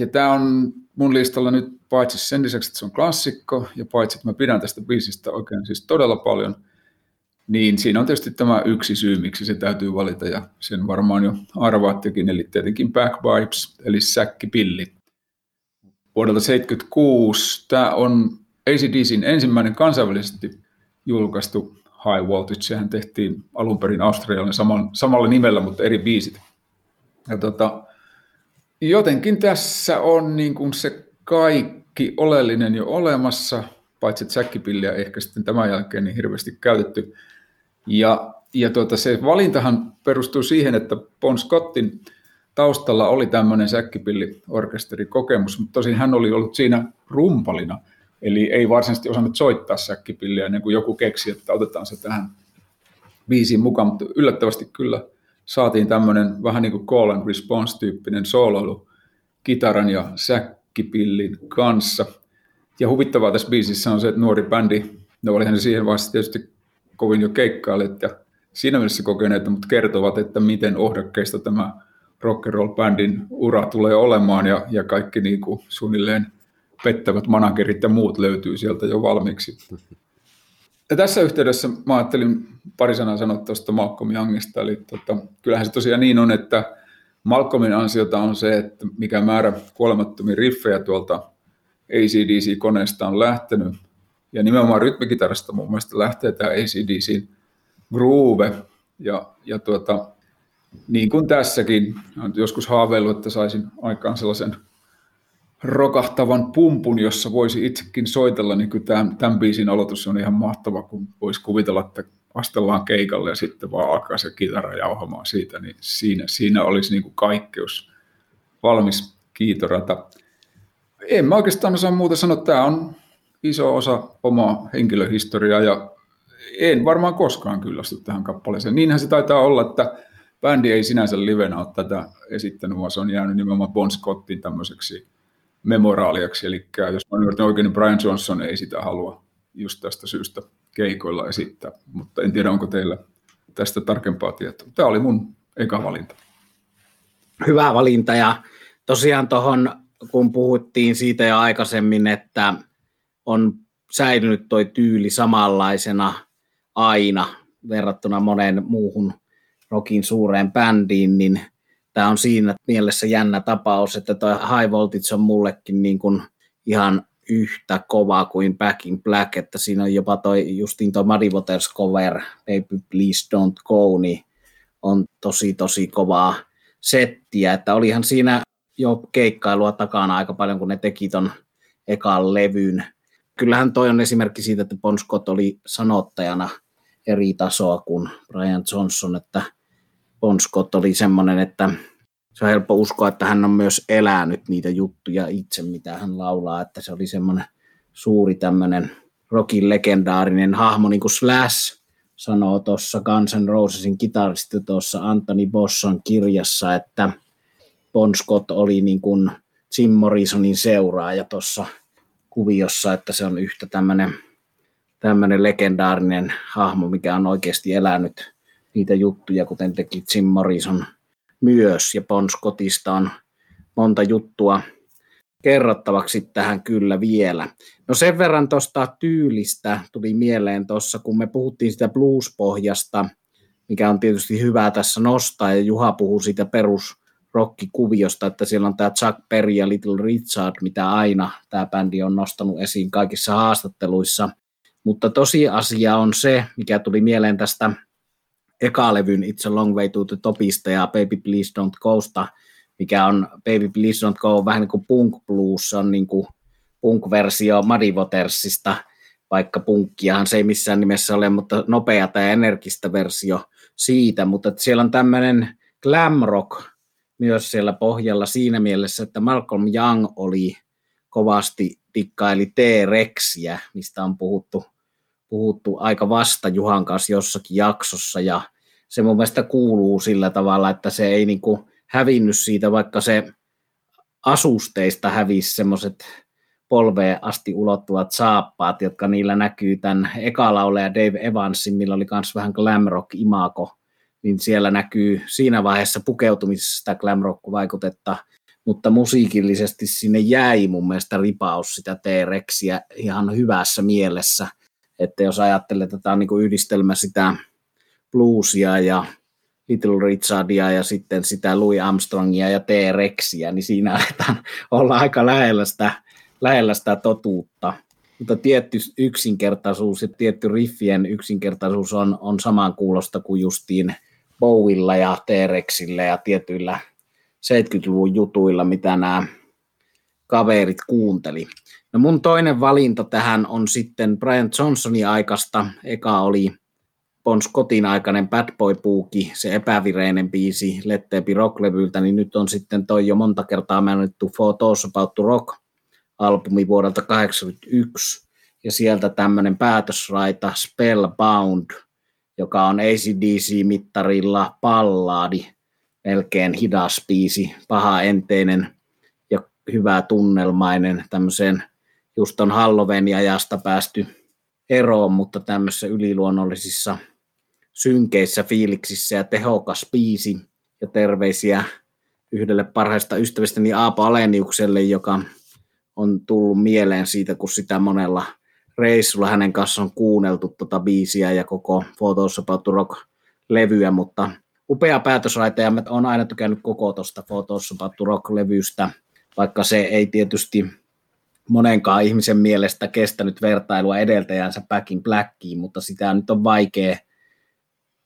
Ja tämä on mun listalla nyt paitsi sen lisäksi, että se on klassikko, ja paitsi, että mä pidän tästä biisistä oikein siis todella paljon, niin siinä on tietysti tämä yksi syy, miksi se täytyy valita, ja sen varmaan jo arvaattekin, eli tietenkin Back Vibes, eli säkkipilli. Vuodelta 1976 tämä on ACDCin ensimmäinen kansainvälisesti julkaistu High Voltage, sehän tehtiin alun perin Australialle samalla, samalla nimellä, mutta eri biisit. Ja tota, jotenkin tässä on niin kuin se kaikki oleellinen jo olemassa, paitsi säkkipilliä ehkä sitten tämän jälkeen niin hirveästi käytetty. Ja, ja tuota, se valintahan perustuu siihen, että Bon Scottin taustalla oli tämmöinen säkkipilliorkesterikokemus, mutta tosin hän oli ollut siinä rumpalina, eli ei varsinaisesti osannut soittaa säkkipilliä ennen kuin joku keksi, että otetaan se tähän biisiin mukaan, mutta yllättävästi kyllä saatiin tämmöinen vähän niin kuin call and response-tyyppinen sooloilu kitaran ja säkkipillin kanssa. Ja huvittavaa tässä biisissä on se, että nuori bändi, no olihan siihen vaiheessa tietysti kovin jo keikkailijat ja siinä mielessä kokeneet, mutta kertovat, että miten ohdakkeista tämä rock and roll bändin ura tulee olemaan ja, ja kaikki niin kuin suunnilleen pettävät managerit ja muut löytyy sieltä jo valmiiksi. Ja tässä yhteydessä mä ajattelin pari sanaa sanoa tuosta Malcolm Youngista, eli tota, kyllähän se tosiaan niin on, että Malcolmin ansiota on se, että mikä määrä kuolemattomia riffejä tuolta ACDC-koneesta on lähtenyt, ja nimenomaan rytmikitarasta mun mielestä lähtee tämä ACDC groove, ja, ja tuota, niin kuin tässäkin, joskus haaveillut, että saisin aikaan sellaisen rokahtavan pumpun, jossa voisi itsekin soitella, niin kyllä tämän, tämän biisin aloitus on ihan mahtava, kun voisi kuvitella, että astellaan keikalle ja sitten vaan alkaa se kitara jauhamaan siitä, niin siinä, siinä olisi niin kuin kaikkeus valmis kiitorata. En mä oikeastaan osaa muuta sanoa, tämä on iso osa omaa henkilöhistoriaa ja en varmaan koskaan kyllästy tähän kappaleeseen. Niinhän se taitaa olla, että bändi ei sinänsä livenä ole tätä esittänyt, vaan se on jäänyt nimenomaan Bon Scottin tämmöiseksi memoraaliaksi. Eli jos mä ymmärrän oikein, niin Brian Johnson ei sitä halua just tästä syystä keikoilla esittää, mutta en tiedä, onko teillä tästä tarkempaa tietoa. Tämä oli mun eka valinta. Hyvä valinta ja tosiaan tuohon, kun puhuttiin siitä jo aikaisemmin, että on säilynyt toi tyyli samanlaisena aina verrattuna moneen muuhun rokin suureen bändiin, niin tämä on siinä mielessä jännä tapaus, että tuo High Voltage on mullekin niin kuin ihan yhtä kova kuin Back in Black, että siinä on jopa toi justiin tuo Muddy Waters cover, Baby Please Don't Go, niin on tosi tosi kovaa settiä, että olihan siinä jo keikkailua takana aika paljon, kun ne teki ton ekan levyn. Kyllähän toi on esimerkki siitä, että Bon Scott oli sanottajana eri tasoa kuin Brian Johnson, että Bon Scott oli semmoinen, että se on helppo uskoa, että hän on myös elänyt niitä juttuja itse, mitä hän laulaa, että se oli semmoinen suuri tämmöinen rockin legendaarinen hahmo, niin kuin Slash sanoo tuossa Guns N' Rosesin kitaristi tuossa Anthony Bosson kirjassa, että Bon Scott oli niin kuin Jim Morrisonin seuraaja tuossa kuviossa, että se on yhtä tämmöinen, tämmöinen legendaarinen hahmo, mikä on oikeasti elänyt niitä juttuja, kuten teki Jim Morrison myös, ja Bon Scottista on monta juttua kerrottavaksi tähän kyllä vielä. No sen verran tuosta tyylistä tuli mieleen tuossa, kun me puhuttiin sitä blues-pohjasta, mikä on tietysti hyvä tässä nostaa, ja Juha puhuu siitä perus rockikuviosta, että siellä on tämä Chuck Berry ja Little Richard, mitä aina tämä bändi on nostanut esiin kaikissa haastatteluissa. Mutta tosiasia on se, mikä tuli mieleen tästä ekalevyn It's a Long Way to the Topista ja Baby Please Don't Gosta, mikä on Baby Please Don't Go vähän niin kuin punk blues, se on niin kuin punk-versio Muddy Watersista, vaikka punkkiahan se ei missään nimessä ole, mutta nopea tai energistä versio siitä, mutta siellä on tämmöinen glam rock myös siellä pohjalla siinä mielessä, että Malcolm Young oli kovasti dikkaili T-reksiä, mistä on puhuttu, puhuttu aika vasta Juhan kanssa jossakin jaksossa, ja se mun mielestä kuuluu sillä tavalla, että se ei niinku hävinnyt siitä, vaikka se asusteista hävisi semmoiset polveen asti ulottuvat saappaat, jotka niillä näkyy tämän ekalaulaja Dave Evansin, millä oli myös vähän glam rock imako, niin siellä näkyy siinä vaiheessa pukeutumisessa sitä glam rock-vaikutetta, mutta musiikillisesti sinne jäi mun mielestä ripaus sitä T-reksiä ihan hyvässä mielessä, että jos ajattelee, että tämä on niin yhdistelmä sitä bluesia ja Little Richardia ja sitten sitä Louis Armstrongia ja T-reksiä, niin siinä aletaan olla aika lähellä sitä, lähellä sitä totuutta. Mutta tietty yksinkertaisuus ja tietty riffien yksinkertaisuus on, on saman kuulosta kuin justiin Bowilla ja T-rexillä ja tietyillä 70-luvun jutuilla, mitä nämä kaverit kuunteli. No mun toinen valinta tähän on sitten Brian Johnsonin aikasta. Eka oli Bon Scottin aikainen Bad Boy Puuki, se epävireinen biisi Letteepi Rock-levyltä, niin nyt on sitten toi jo monta kertaa mainittu Photos About to Rock albumi vuodelta 1981, ja sieltä tämmöinen päätösraita Spellbound, joka on ACDC-mittarilla pallaadi, melkein hidas biisi, paha enteinen ja hyvä tunnelmainen, tämmöiseen just on Halloween ajasta päästy eroon, mutta tämmöisissä yliluonnollisissa synkeissä fiiliksissä ja tehokas biisi ja terveisiä yhdelle parhaista ystävistäni Aapo Aleniukselle, joka on tullut mieleen siitä, kun sitä monella reissulla hänen kanssaan on kuunneltu tuota biisiä ja koko Photos About Rock-levyä, mutta upea päätösraita ja olen aina tykännyt koko tuosta Photos About Rock-levystä, vaikka se ei tietysti monenkaan ihmisen mielestä kestänyt vertailua edeltäjänsä Back in Blackiin, mutta sitä nyt on vaikea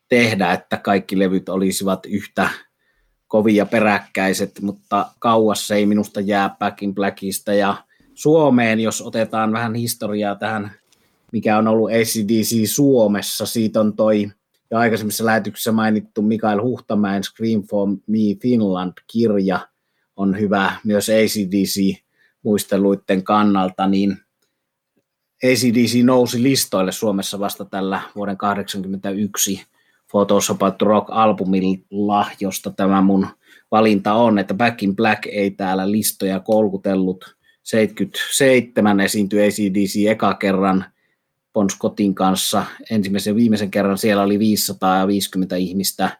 tehdä, että kaikki levyt olisivat yhtä kovia peräkkäiset, mutta kauas se ei minusta jää Back in Blackista ja Suomeen, jos otetaan vähän historiaa tähän, mikä on ollut ACDC Suomessa, siitä on toi ja aikaisemmissa lähetyksissä mainittu Mikael Huhtamäen Scream for Me Finland-kirja on hyvä myös ACDC muisteluiden kannalta, niin ACDC nousi listoille Suomessa vasta tällä vuoden 1981 Photos About Rock-albumilla, josta tämä mun valinta on, että Back in Black ei täällä listoja kolkutellut. 77 esiintyi ACDC eka kerran Bon Scottin kanssa. Ensimmäisen ja viimeisen kerran siellä oli 550 ihmistä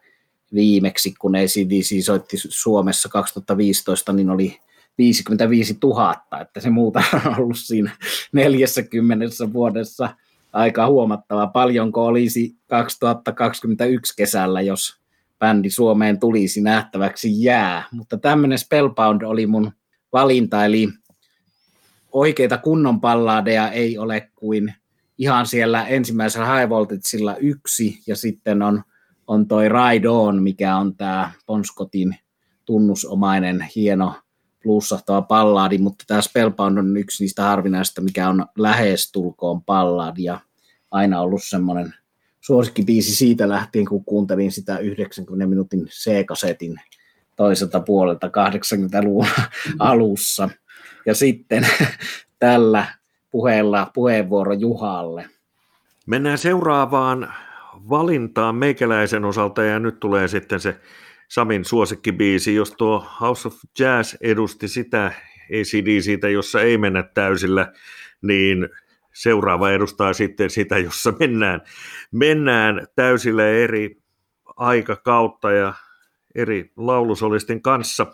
viimeksi, kun ACDC soitti Suomessa 2015, niin oli 55 000, että se muuta on ollut siinä 40 vuodessa aika huomattava. Paljonko olisi 2021 kesällä, jos bändi Suomeen tulisi nähtäväksi jää. Mutta tämmöinen Spellbound oli mun valinta, eli oikeita kunnon palladeja ei ole kuin ihan siellä ensimmäisellä High Voltageilla yksi, ja sitten on, on toi Ride On, mikä on tämä Ponscotin tunnusomainen hieno plussahtava pallaadi, mutta tämä Spellbound on yksi niistä harvinaisista, mikä on lähestulkoon pallaadi ja aina ollut semmoinen suosikkibiisi siitä lähtien, kun kuuntelin sitä 90 minuutin C-kasetin toiselta puolelta 80-luvun alussa. Ja sitten tällä puheella puheenvuoro Juhalle. Mennään seuraavaan valintaan meikäläisen osalta ja nyt tulee sitten se Samin suosikkibiisi, jos tuo House of Jazz edusti sitä ACDCtä, jossa ei mennä täysillä, niin seuraava edustaa sitten sitä, jossa mennään, mennään täysillä eri aikakautta ja eri laulusolistin kanssa.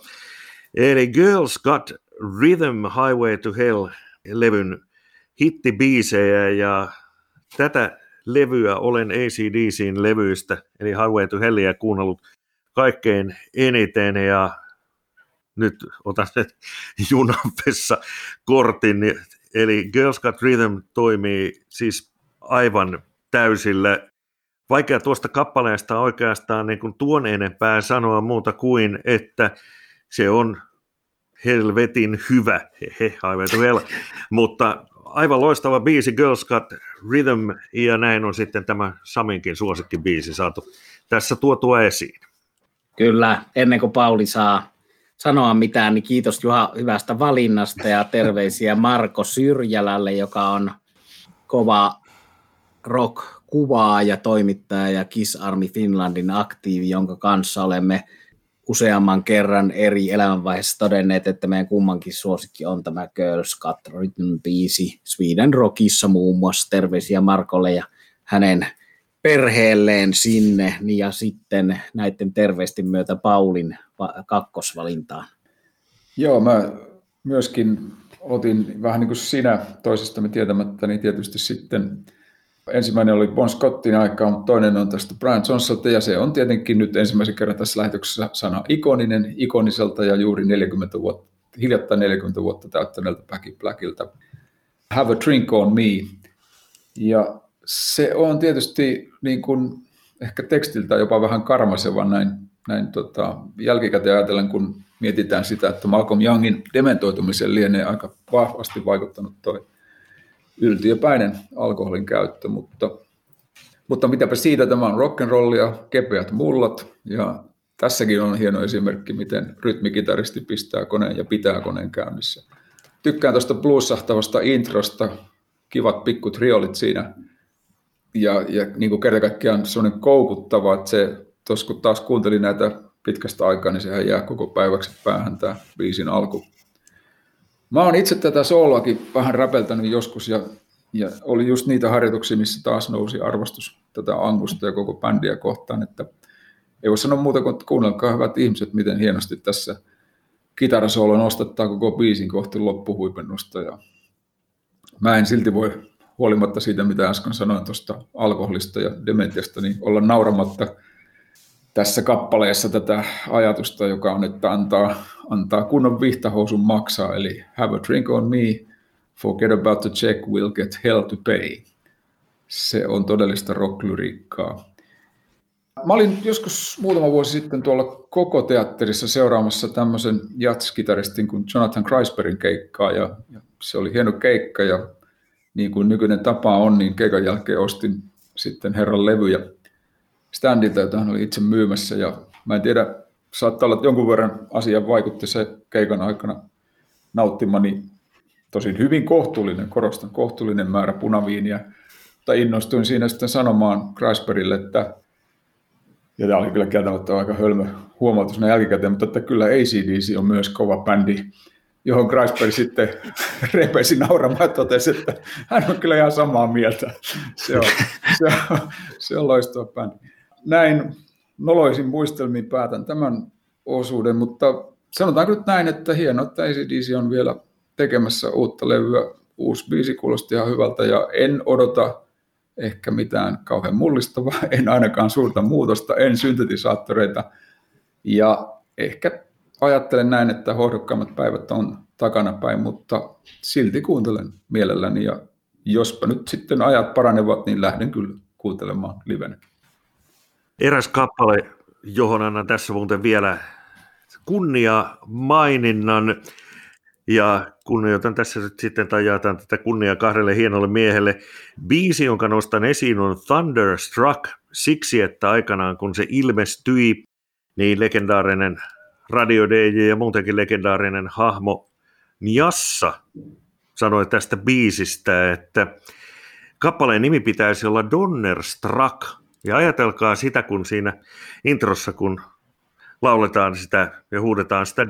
Eli Girls Got Rhythm Highway to Hell-levyn hittibiisejä ja tätä levyä olen ACDCin levyistä, eli Highway to Hellia kuunnellut kaikkein eniten ja nyt otan sen junanpessa kortin, eli Girls Got Rhythm toimii siis aivan täysillä. Vaikea tuosta kappaleesta oikeastaan niin kuin tuon enempää sanoa muuta kuin, että se on helvetin hyvä, he, aivan well. mutta aivan loistava biisi Girls Got Rhythm, ja näin on sitten tämä Saminkin suosikkibiisi saatu tässä tuotua esiin. Kyllä, ennen kuin Pauli saa sanoa mitään, niin kiitos Juha hyvästä valinnasta ja terveisiä Marko Syrjälälle, joka on kova rock ja toimittaja ja Kiss Army Finlandin aktiivi, jonka kanssa olemme useamman kerran eri elämänvaiheessa todenneet, että meidän kummankin suosikki on tämä Girls Cut Rhythm biisi Sweden Rockissa muun muassa. Terveisiä Markolle ja hänen perheelleen sinne niin ja sitten näiden terveisten myötä Paulin kakkosvalintaan. Joo, mä myöskin otin vähän niin kuin sinä toisestamme tietämättä, niin tietysti sitten ensimmäinen oli Bon Scottin aikaa, mutta toinen on tästä Brian Johnsonilta, ja se on tietenkin nyt ensimmäisen kerran tässä lähetyksessä sana ikoninen, ikoniselta ja juuri 40 vuotta, hiljattain 40 vuotta täyttäneeltä Back in Blackilta. Have a drink on me. Ja se on tietysti niin kuin, ehkä tekstiltä jopa vähän karmaseva näin, näin tota, jälkikäteen ajatellen, kun mietitään sitä, että Malcolm Youngin dementoitumiseen lienee aika vahvasti vaikuttanut tuo yltiöpäinen alkoholin käyttö, mutta, mutta mitäpä siitä, tämä on rock'n'rollia, kepeät mullat ja tässäkin on hieno esimerkki, miten rytmikitaristi pistää koneen ja pitää koneen käynnissä. Tykkään tuosta bluesahtavasta introsta, kivat pikkut riolit siinä ja, ja niin kuin kerta kaikkiaan sellainen koukuttava, että se, tos, kun taas kuuntelin näitä pitkästä aikaa, niin sehän jää koko päiväksi päähän tämä biisin alku. Mä oon itse tätä sooloakin vähän räpeltänyt joskus ja, ja oli just niitä harjoituksia, missä taas nousi arvostus tätä Angusta ja koko bändiä kohtaan, että ei voi sanoa muuta kuin, että kuunnelkaa hyvät ihmiset, miten hienosti tässä kitarasoolo nostattaa koko biisin kohti loppuhuipennusta ja mä en silti voi huolimatta siitä, mitä äsken sanoin tuosta alkoholista ja dementiasta, niin olla nauramatta tässä kappaleessa tätä ajatusta, joka on, että antaa, antaa kunnon vihtahousun maksaa, eli have a drink on me, forget about the check, we'll get hell to pay. Se on todellista rocklyriikkaa. Mä olin joskus muutama vuosi sitten tuolla koko teatterissa seuraamassa tämmöisen jatskitaristin kuin Jonathan Kreisbergin keikkaa, ja, ja se oli hieno keikka, ja niin kuin nykyinen tapa on, niin keikan jälkeen ostin sitten herran levyjä standilta, jota hän oli itse myymässä. Ja mä en tiedä, saattaa olla, että jonkun verran asia vaikutti se keikan aikana nauttimani. Tosin hyvin kohtuullinen, korostan kohtuullinen määrä punaviiniä, mutta innostuin siinä sitten sanomaan Kreisbergille, että ja tämä oli kyllä kieltämättä aika hölmö huomautus jälkikäteen, mutta että kyllä ACDC on myös kova bändi, johon Kreisberg sitten repesi nauramaan ja totesi, että hän on kyllä ihan samaa mieltä. Se on, se on, se on loistava bändi. Näin noloisin muistelmiin päätän tämän osuuden, mutta sanotaan nyt näin, että hienoa, että ACDC on vielä tekemässä uutta levyä. Uusi biisi kuulosti ihan hyvältä ja en odota ehkä mitään kauhean mullistavaa, en ainakaan suurta muutosta, en syntetisaattoreita ja ehkä ajattelen näin, että hohdokkaammat päivät on takanapäin, mutta silti kuuntelen mielelläni ja jospa nyt sitten ajat paranevat, niin lähden kyllä kuuntelemaan livenä. Eräs kappale, johon annan tässä muuten vielä kunnia maininnan ja kunnioitan tässä nyt sitten tai jaetaan tätä kunnia kahdelle hienolle miehelle. Biisi, jonka nostan esiin, on Thunderstruck siksi, että aikanaan kun se ilmestyi, niin legendaarinen radio DJ ja muutenkin legendaarinen hahmo Njassa sanoi tästä biisistä, että kappaleen nimi pitäisi olla Donnerstruck. Ja ajatelkaa sitä, kun siinä introssa, kun lauletaan sitä ja huudetaan sitä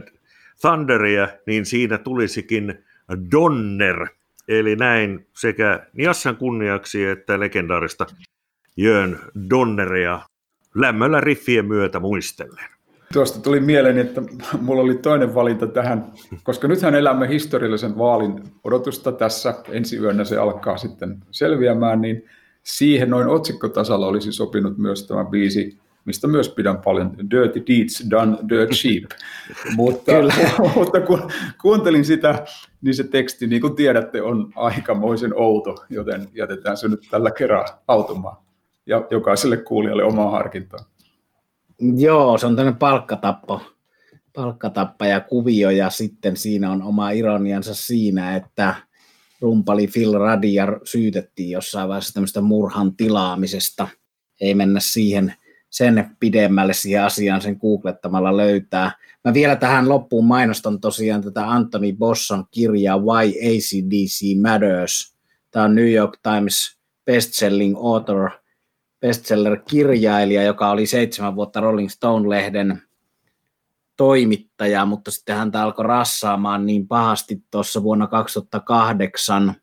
Thunderia, niin siinä tulisikin Donner. Eli näin sekä Niassan kunniaksi että legendaarista Jön Donneria lämmöllä riffien myötä muistellen. Tuosta tuli mieleen, että mulla oli toinen valinta tähän, koska nythän elämme historiallisen vaalin odotusta tässä. Ensi yönä se alkaa sitten selviämään, niin siihen noin otsikkotasalla olisi sopinut myös tämä biisi, mistä myös pidän paljon, Dirty Deeds Done Dirt Cheap. mutta, mutta kun kuuntelin sitä, niin se teksti, niin kuin tiedätte, on aikamoisen outo, joten jätetään se nyt tällä kerran automaan ja jokaiselle kuulijalle omaa harkintaa. Joo, se on tämmöinen palkkatappo, palkkatappa ja kuvio ja sitten siinä on oma ironiansa siinä, että rumpali Phil Radia syytettiin jossain vaiheessa tämmöistä murhan tilaamisesta. Ei mennä siihen sen pidemmälle siihen asiaan sen googlettamalla löytää. Mä vielä tähän loppuun mainostan tosiaan tätä Anthony Bosson kirjaa Why ACDC Matters. Tämä on New York Times bestselling author – bestseller-kirjailija, joka oli seitsemän vuotta Rolling Stone-lehden toimittaja, mutta sitten häntä alkoi rassaamaan niin pahasti tuossa vuonna 2008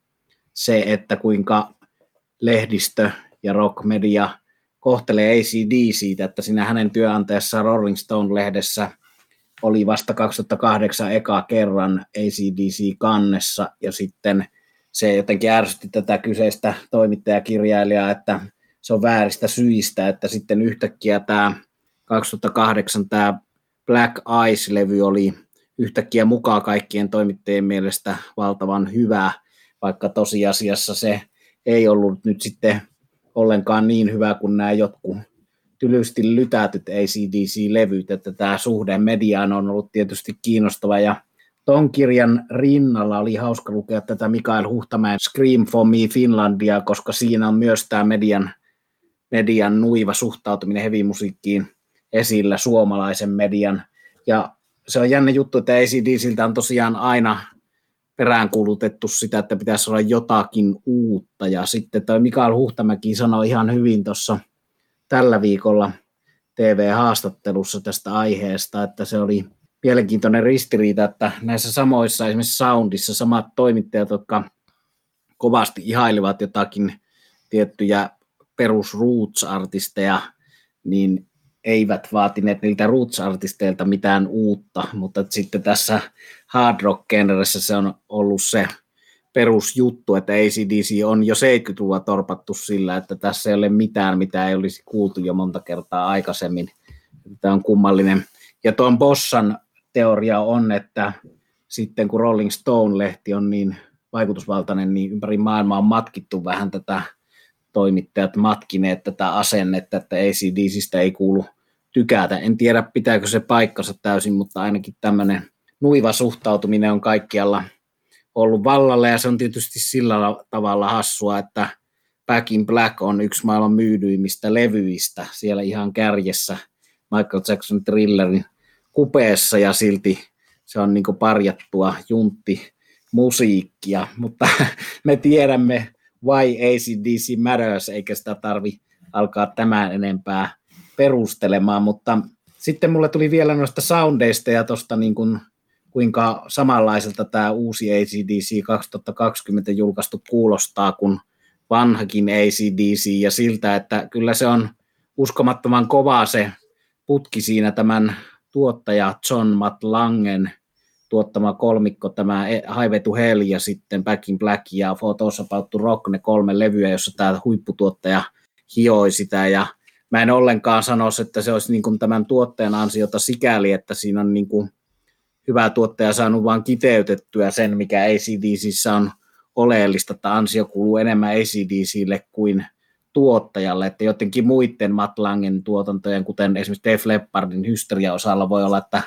se, että kuinka lehdistö ja rockmedia kohtelee ACDCtä, että siinä hänen työnantajassaan Rolling Stone-lehdessä oli vasta 2008 eka kerran ACDC kannessa, ja sitten se jotenkin ärsytti tätä kyseistä toimittajakirjailijaa, että se on vääristä syistä, että sitten yhtäkkiä tämä 2008 tämä Black Eyes-levy oli yhtäkkiä mukaan kaikkien toimittajien mielestä valtavan hyvä, vaikka tosiasiassa se ei ollut nyt sitten ollenkaan niin hyvä kuin nämä jotkut tylysti lytätyt ACDC-levyt, että tämä suhde mediaan on ollut tietysti kiinnostava. Ja Ton kirjan rinnalla oli hauska lukea tätä Mikael Huhtamäen Scream for Me Finlandia, koska siinä on myös tämä median, median nuiva suhtautuminen hevimusiikkiin esillä suomalaisen median. Ja se on jännä juttu, että ACDCiltä on tosiaan aina peräänkuulutettu sitä, että pitäisi olla jotakin uutta. Ja sitten toi Mikael Huhtamäki sanoi ihan hyvin tuossa tällä viikolla TV-haastattelussa tästä aiheesta, että se oli mielenkiintoinen ristiriita, että näissä samoissa esimerkiksi Soundissa samat toimittajat, jotka kovasti ihailivat jotakin tiettyjä perus roots-artisteja, niin eivät vaatineet niiltä roots-artisteilta mitään uutta, mutta sitten tässä hard rock se on ollut se perusjuttu, että ACDC on jo 70-luvulla torpattu sillä, että tässä ei ole mitään, mitä ei olisi kuultu jo monta kertaa aikaisemmin. Tämä on kummallinen. Ja tuon Bossan teoria on, että sitten kun Rolling Stone-lehti on niin vaikutusvaltainen, niin ympäri maailmaa on matkittu vähän tätä toimittajat matkineet tätä asennetta, että ACDCistä ei kuulu tykätä. En tiedä, pitääkö se paikkansa täysin, mutta ainakin tämmöinen nuiva suhtautuminen on kaikkialla ollut vallalla, ja se on tietysti sillä tavalla hassua, että Back in Black on yksi maailman myydyimmistä levyistä, siellä ihan kärjessä Michael Jackson Thrillerin kupeessa, ja silti se on niin parjattua juntti musiikkia, mutta me tiedämme why ACDC matters, eikä sitä tarvi alkaa tämän enempää perustelemaan, mutta sitten mulle tuli vielä noista soundeista ja tuosta niin kuin, kuinka samanlaiselta tämä uusi ACDC 2020 julkaistu kuulostaa kuin vanhakin ACDC ja siltä, että kyllä se on uskomattoman kovaa se putki siinä tämän tuottaja John Matt Langen tuottama kolmikko, tämä Highway to Hell ja sitten Back in Black ja Photos About to Rock, ne kolme levyä, jossa tämä huipputuottaja hioi sitä. Ja mä en ollenkaan sanoisi, että se olisi niin kuin tämän tuottajan ansiota sikäli, että siinä on niin kuin hyvä tuottaja saanut vain kiteytettyä sen, mikä ACDCissä on oleellista, että ansio kuuluu enemmän ACDCille kuin tuottajalle, että jotenkin muiden Matt Langen tuotantojen, kuten esimerkiksi Def Leppardin hysteria-osalla voi olla, että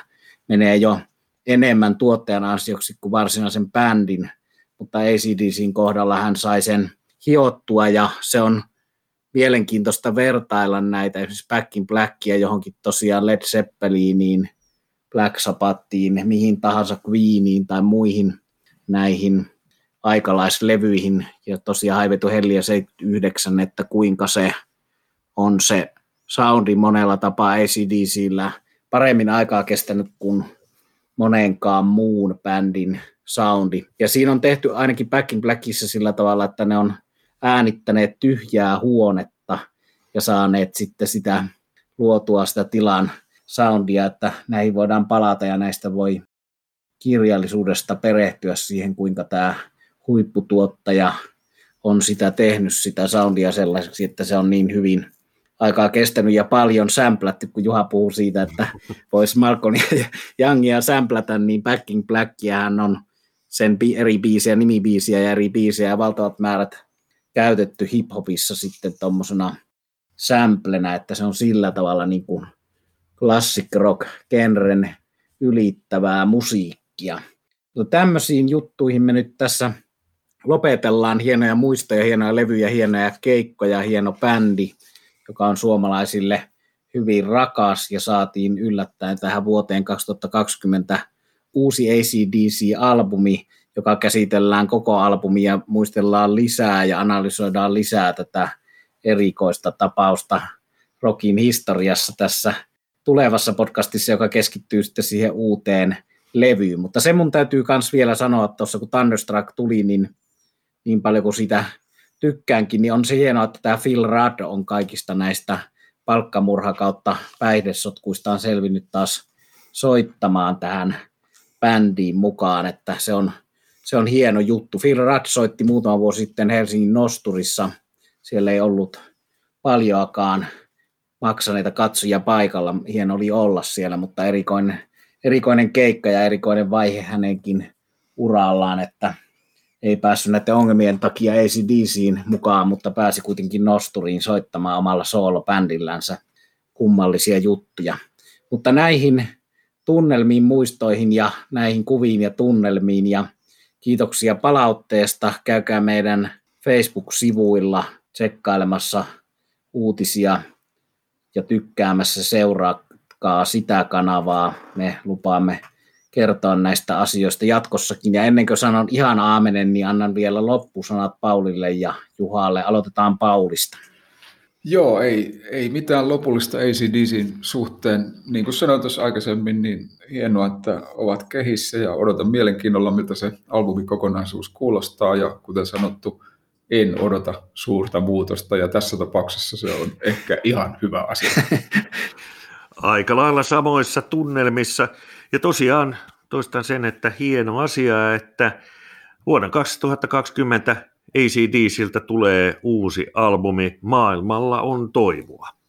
menee jo enemmän tuottajan ansioksi kuin varsinaisen bändin, mutta ACDCin kohdalla hän sai sen hiottua ja se on mielenkiintoista vertailla näitä esimerkiksi Back in Blackia johonkin tosiaan Led Zeppeliniin, Black Sabbathiin, mihin tahansa Queeniin tai muihin näihin aikalaislevyihin. Ja tosiaan Haivetu Helliä 79, että kuinka se on se soundi monella tapaa ACDCllä paremmin aikaa kestänyt kuin monenkaan muun bändin soundi. Ja siinä on tehty ainakin Back in Blackissa sillä tavalla, että ne on äänittäneet tyhjää huonetta ja saaneet sitten sitä luotua sitä tilan soundia, että näihin voidaan palata ja näistä voi kirjallisuudesta perehtyä siihen, kuinka tämä huipputuottaja on sitä tehnyt sitä soundia sellaiseksi, että se on niin hyvin aikaa kestänyt ja paljon sämplätty, kun Juha puhuu siitä, että voisi ja Youngia sämplätä, niin Backing Blackia hän on sen eri biisiä, nimibiisiä ja eri biisiä ja valtavat määrät käytetty hiphopissa sitten tuommoisena samplenä, että se on sillä tavalla niin kuin classic rock genren ylittävää musiikkia. No tämmöisiin juttuihin me nyt tässä lopetellaan hienoja muistoja, hienoja levyjä, hienoja keikkoja, hieno bändi, joka on suomalaisille hyvin rakas ja saatiin yllättäen tähän vuoteen 2020 uusi ACDC-albumi, joka käsitellään koko albumia muistellaan lisää ja analysoidaan lisää tätä erikoista tapausta rockin historiassa tässä tulevassa podcastissa, joka keskittyy sitten siihen uuteen levyyn. Mutta se mun täytyy myös vielä sanoa tuossa, kun Thunderstruck tuli, niin niin paljon kuin sitä tykkäänkin, niin on se hienoa, että tämä Phil Rudd on kaikista näistä palkkamurha kautta päihdesotkuistaan selvinnyt taas soittamaan tähän bändiin mukaan, että se on, se on hieno juttu. Phil Rudd soitti muutama vuosi sitten Helsingin Nosturissa. Siellä ei ollut paljoakaan maksaneita katsojia paikalla. Hieno oli olla siellä, mutta erikoinen, erikoinen keikka ja erikoinen vaihe hänenkin urallaan, että ei päässyt näiden ongelmien takia ACDCin mukaan, mutta pääsi kuitenkin nosturiin soittamaan omalla soolobändillänsä. kummallisia juttuja. Mutta näihin tunnelmiin, muistoihin ja näihin kuviin ja tunnelmiin ja kiitoksia palautteesta. Käykää meidän Facebook-sivuilla tsekkailemassa uutisia ja tykkäämässä seuraakaa sitä kanavaa. Me lupaamme kertoa näistä asioista jatkossakin. Ja ennen kuin sanon ihan aamenen, niin annan vielä loppusanat Paulille ja Juhalle. Aloitetaan Paulista. Joo, ei, ei mitään lopullista ACDCin suhteen. Niin kuin sanoin tuossa aikaisemmin, niin hienoa, että ovat kehissä ja odotan mielenkiinnolla, miltä se albumikokonaisuus kuulostaa. Ja kuten sanottu, en odota suurta muutosta ja tässä tapauksessa se on ehkä ihan hyvä asia. Aika lailla samoissa tunnelmissa. Ja tosiaan toistan sen, että hieno asia, että vuonna 2020 ACDCiltä tulee uusi albumi Maailmalla on toivoa.